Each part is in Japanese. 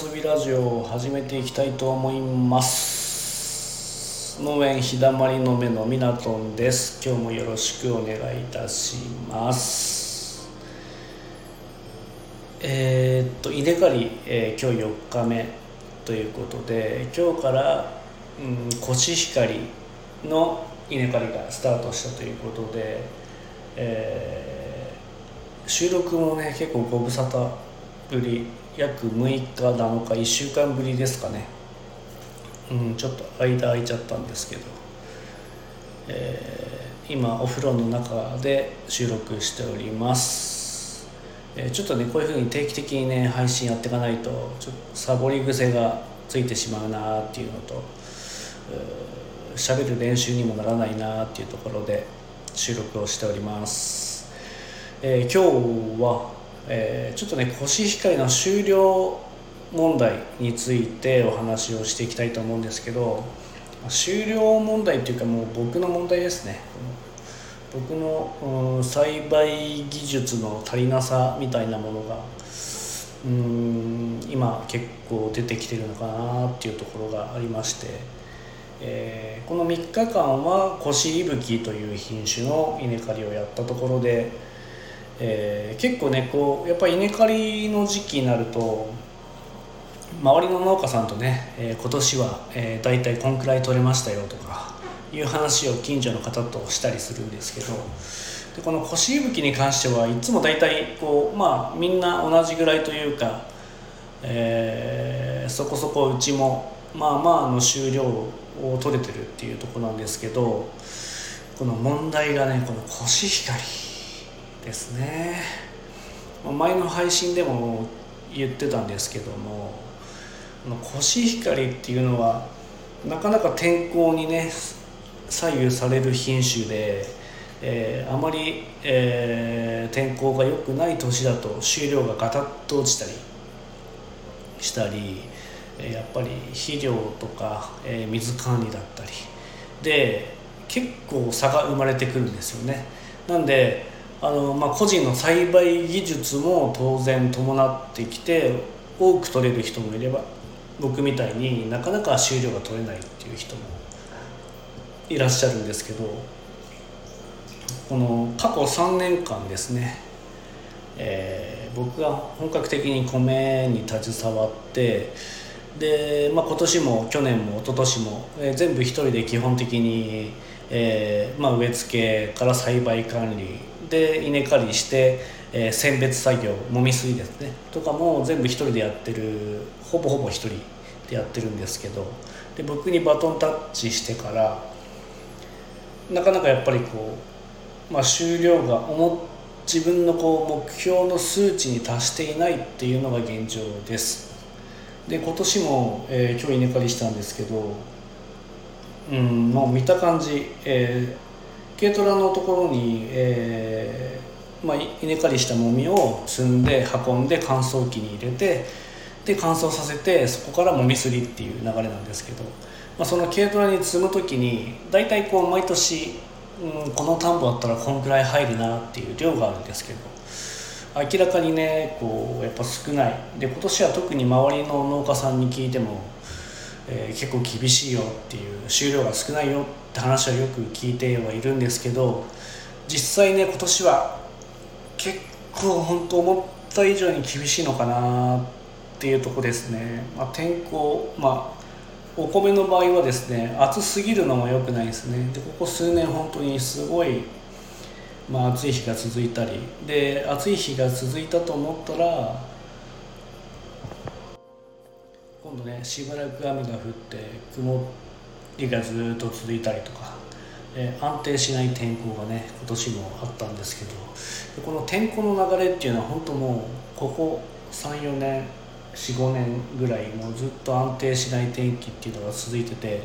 遊びラジオを始めていきたいと思います農園日だまりの目のみなとんです今日もよろしくお願いいたします。えー、っと稲刈り、えー、今日4日目ということで今日から、うん、コシヒカリの稲刈りがスタートしたということで、えー、収録もね結構ご無沙汰ぶり約6日7日1週間ぶりですかね。うんちょっと間空いちゃったんですけど、えー、今お風呂の中で収録しております、えー、ちょっとねこういうふうに定期的にね配信やっていかないとちょっとサボり癖がついてしまうなっていうのと喋る練習にもならないなっていうところで収録をしております、えー、今日はえー、ちょっとねコシヒカリの終了問題についてお話をしていきたいと思うんですけど終了問題っていうかもう僕の問題ですね。僕の、うん、栽培技術の足りなさみたいなものがうん今結構出てきてるのかなっていうところがありまして、えー、この3日間はコシイブキという品種の稲刈りをやったところでえー、結構ねこうやっぱり稲刈りの時期になると周りの農家さんとね、えー、今年は、えー、大体こんくらい取れましたよとかいう話を近所の方としたりするんですけどでこの腰いぶきに関してはいつも大体こうまあみんな同じぐらいというか、えー、そこそこうちもまあまあの収量を取れてるっていうとこなんですけどこの問題がねこのコシヒカリですね。前の配信でも言ってたんですけどもコシヒカリっていうのはなかなか天候にね左右される品種で、えー、あまり、えー、天候が良くない年だと収量がガタッと落ちたりしたりやっぱり肥料とか、えー、水管理だったりで結構差が生まれてくるんですよね。なんであの、まあ、個人の栽培技術も当然伴ってきて多く取れる人もいれば僕みたいになかなか収量が取れないっていう人もいらっしゃるんですけどこの過去3年間ですね、えー、僕が本格的に米に携わってで、まあ、今年も去年も一昨年も、えー、全部一人で基本的に、えーまあ、植え付けから栽培管理で稲刈りして、えー、選別作業もみすりですね。とかも全部一人でやってるほぼほぼ一人でやってるんですけど。で僕にバトンタッチしてからなかなかやっぱりこう、まあ、終了が思自分のこう目標の数値に達していないっていうのが現状です。で今年も、えー、今日稲刈りしたんですけどうんもう見た感じ、えー軽トラのところに、えーまあ、稲刈りしたもみを積んで運んで乾燥機に入れてで乾燥させてそこからもみすりっていう流れなんですけど、まあ、その軽トラに積む時に大体こう毎年、うん、この田んぼだったらこんくらい入るなっていう量があるんですけど明らかにねこうやっぱ少ない。で今年は特に周りの農家さんに聞いてもえー、結構厳しいよっていう収量が少ないよって話はよく聞いてはいるんですけど実際ね今年は結構本当思った以上に厳しいのかなっていうとこですね、まあ、天候まあお米の場合はですね暑すぎるのも良くないですね。でここ数年本当にすごい、まあ、暑い日が続いたり。で暑い日が続いたと思ったら今度ねしばらく雨が降って曇りがずっと続いたりとか、え、安定しない天候がね今年もあったんですけどこの天候の流れっていうのは本当もうここ34年45年ぐらいもうずっと安定しない天気っていうのが続いてて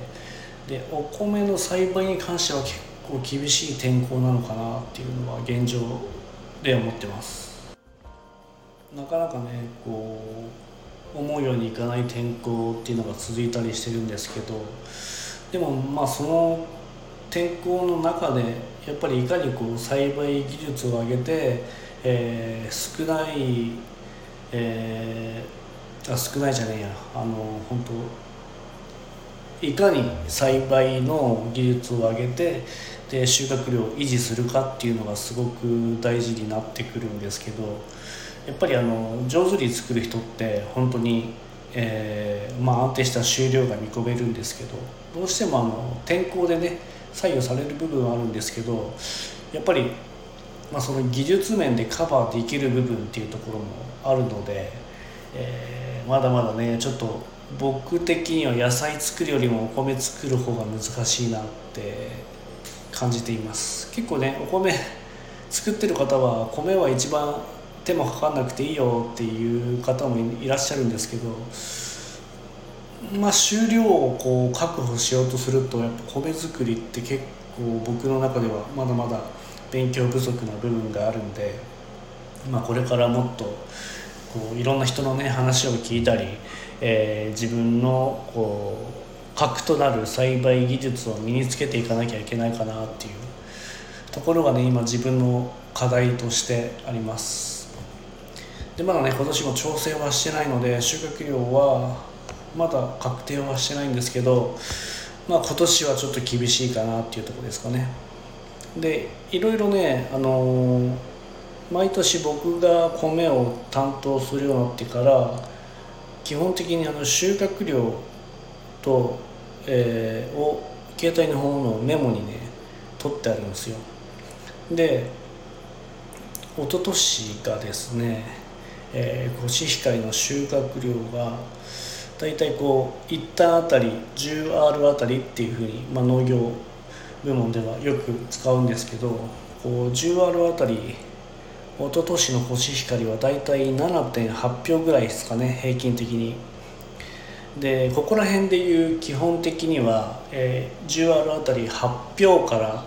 でお米の栽培に関しては結構厳しい天候なのかなっていうのは現状で思ってます。なかなかねこう思うようにいかない天候っていうのが続いたりしてるんですけどでもまあその天候の中でやっぱりいかにこう栽培技術を上げて、えー、少ない、えあ少ないじゃねえや。あの本当いかに栽培の技術を上げてで収穫量を維持するかっていうのがすごく大事になってくるんですけどやっぱりあの上手に作る人って本当に、えー、まあ、安定した収量が見込めるんですけどどうしてもあの天候でね左右される部分はあるんですけどやっぱり、まあ、その技術面でカバーできる部分っていうところもあるので、えー、まだまだねちょっと僕的には野菜作るよりもお米作る方が難しいなって感じています。結構ねお米作ってる方は米は一番手もかかんなくていいよっていう方もいらっしゃるんですけどまあ収量をこう確保しようとするとやっぱ米作りって結構僕の中ではまだまだ勉強不足な部分があるんで、まあ、これからもっとこういろんな人のね話を聞いたり、えー、自分のこう核となる栽培技術を身につけていかなきゃいけないかなっていうところがね今自分の課題としてあります。でまだね今年も調整はしてないので収穫量はまだ確定はしてないんですけどまあ今年はちょっと厳しいかなっていうとこですかね。でいろいろねあのー、毎年僕が米を担当するようになってから基本的にあの収穫量と、えー、を携帯の方のメモにね取ってあるんですよ。で一昨年がですね、えー、コシヒカリの収穫量が大体こう1単あたり 10R あたりっていうふうに、まあ、農業部門ではよく使うんですけどこう 10R あたり一昨年のコシヒカリは大体7.8票ぐらいですかね平均的に。でここら辺でいう基本的には、えー、10R あたり8票から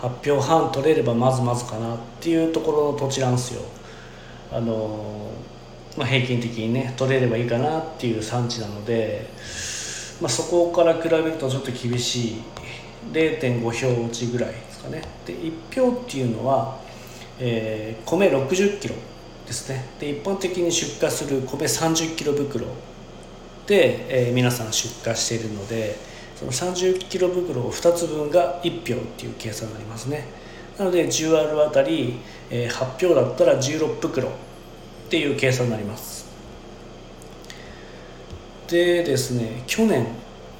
8票半取れればまずまずかなっていうところの土地なんですよ。あの、まあ、平均的にね取れればいいかなっていう産地なので、まあ、そこから比べるとちょっと厳しい0.5票落ちぐらいですかね。で1票っていうのは、えー、米60キロですね。で一般的に出荷する米30キロ袋で、えー、皆さん出荷しているのでその30キロ袋を2つ分が1票っていう計算になりますね。なので 10R あたり、えー、8票だったら16袋っていう計算になります。でですね去年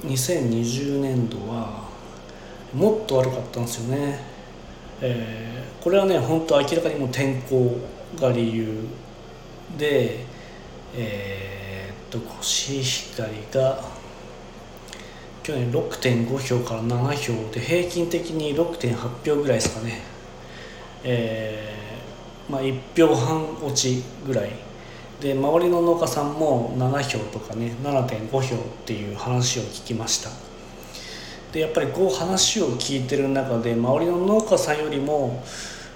2020年度はもっと悪かったんですよね、えー、これはね本当明らかにもう天候が理由でえー、っとコシヒカリが去年6.5票から7票で平均的に6.8票ぐらいですかね。えー、まあ1票半落ちぐらい。で周りの農家さんも7票とかね7.5票っていう話を聞きました。でやっぱりこう話を聞いてる中で周りの農家さんよりも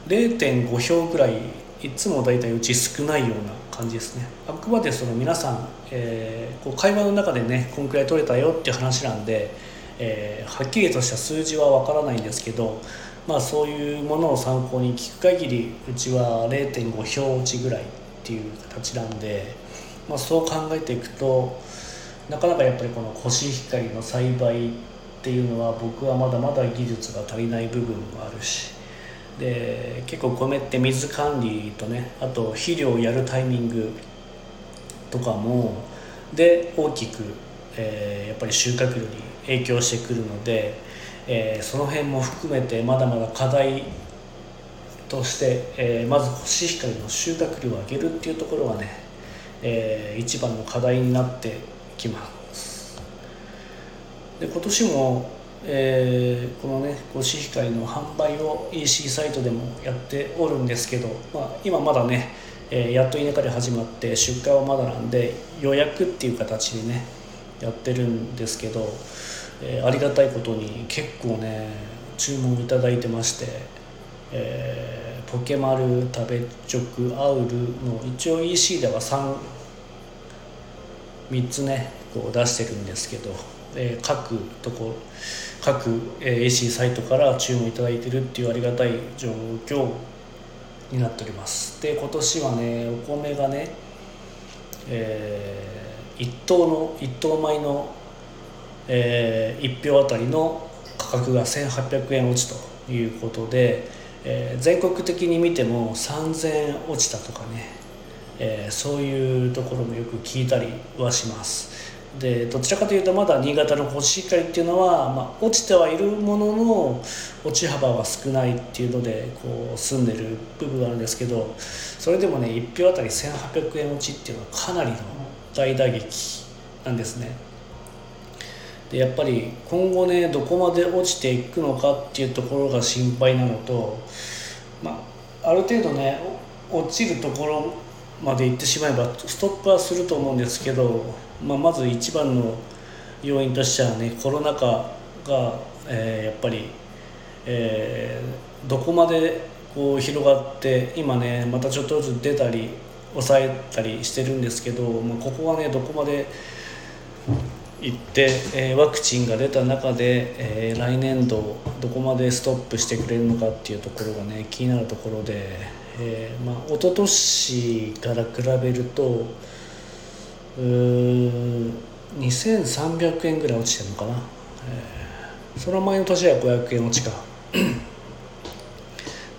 0.5票ぐらいいつも大体うち少ないような感じですね。あくまでその皆さん、えー、こう会話の中でねこんくらい取れたよっていう話なんで、えー、はっきりとした数字はわからないんですけどまあそういうものを参考に聞く限りうちは0.5票落ちぐらいっていう形なんで、まあ、そう考えていくとなかなかやっぱりこのコシヒカリの栽培っていうのは僕はまだまだ技術が足りない部分もあるしで結構米って水管理とねあと肥料をやるタイミングとかもで大きく、えー、やっぱり収穫量に影響してくるので、えー、その辺も含めてまだまだ課題として、えー、まずコシヒカリの収穫量を上げるっていうところがね、えー、一番の課題になってきます。で今年もえー、このねコシヒカリの販売を EC サイトでもやっておるんですけど、まあ、今まだね、えー、やっと稲刈り始まって出荷はまだなんで予約っていう形でねやってるんですけど、えー、ありがたいことに結構ね注文いただいてまして、えー、ポケマル食べチョクアウルの一応 EC では 3, 3つねこう出してるんですけど、えー、各とこ各 AC サイトから注文いただいてるっていうありがたい状況になっております。で今年はねお米がね、え1等の1等米の、えー、1票あたりの価格が1800円落ちということで、えー、全国的に見ても3000円落ちたとかね、えー、そういうところもよく聞いたりはします。でどちらかというとまだ新潟のコシヒカリっていうのは、まあ、落ちてはいるものの落ち幅は少ないっていうのでこう住んでる部分があるんですけどそれでもね1票あたり1800円落ちっていうのはかなりの大打撃なんですね。でやっぱり今後ねどこまで落ちていくのかっていうところが心配なのと、まあ、ある程度ね落ちるところまで行ってしまえばストップはすると思うんですけど、まあ、まず一番の要因としてはねコロナ禍が、えー、やっぱり、えー、どこまでこう広がって今ねまたちょっとずつ出たり抑えたりしてるんですけど、まあ、ここはねどこまで行って、えー、ワクチンが出た中で、えー、来年度どこまでストップしてくれるのかっていうところがね気になるところで、えー、まあ一昨年から比べるとうー2300円ぐらい落ちてるのかな、えー、その前の年は500円落ちか。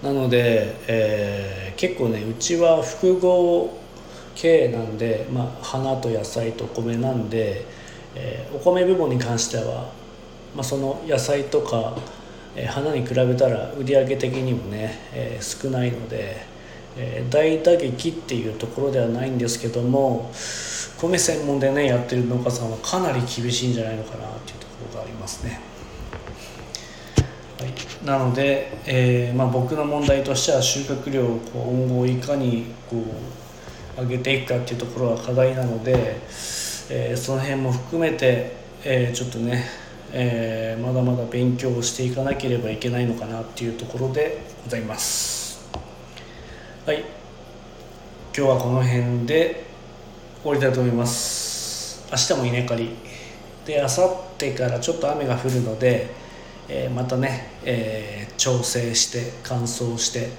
なので、えー、結構ねうちは複合経営なんで、まあ、花と野菜と米なんで、えー、お米部門に関しては、まあ、その野菜とか、えー、花に比べたら売上的にもね、え、少ないので、え、大打撃っていうところではないんですけども米専門でねやってる農家さんはかなり厳しいんじゃないのかなっていうところがありますね。はい、なので、えーまあ、僕の問題としては収穫量を今後いかにこう上げていくかっていうところは課題なので。えー、その辺も含めて、えー、ちょっとね、えー、まだまだ勉強をしていかなければいけないのかなっていうところでございます。はい。今日はこの辺で終わりたいと思います。明日も稲刈り。で明後日からちょっと雨が降るので、えー、またね、えー、調整して乾燥して、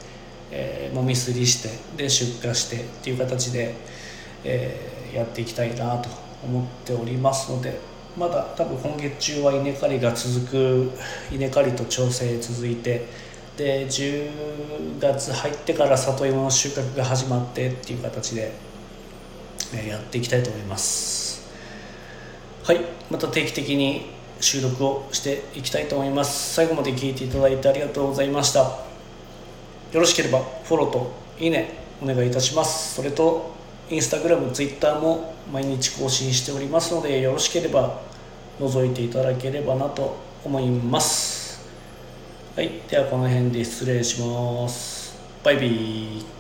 えー、みすりしてで出荷してっていう形で、えー、やっていきたいなと思っておりますのでまだ多分今月中は稲刈りが続く稲刈りと調整続いてで10月入ってから里芋の収穫が始まってっていう形でやっていきたいと思います。はいまた定期的に収録をしていきたいと思います。最後まで聞いていただいてありがとうございました。よろしければフォローといいねお願いいたします。それとインスタグラム、ツイッターも毎日更新しておりますのでよろしければ覗いていただければなと思います。はいではこの辺で失礼します。バイビー。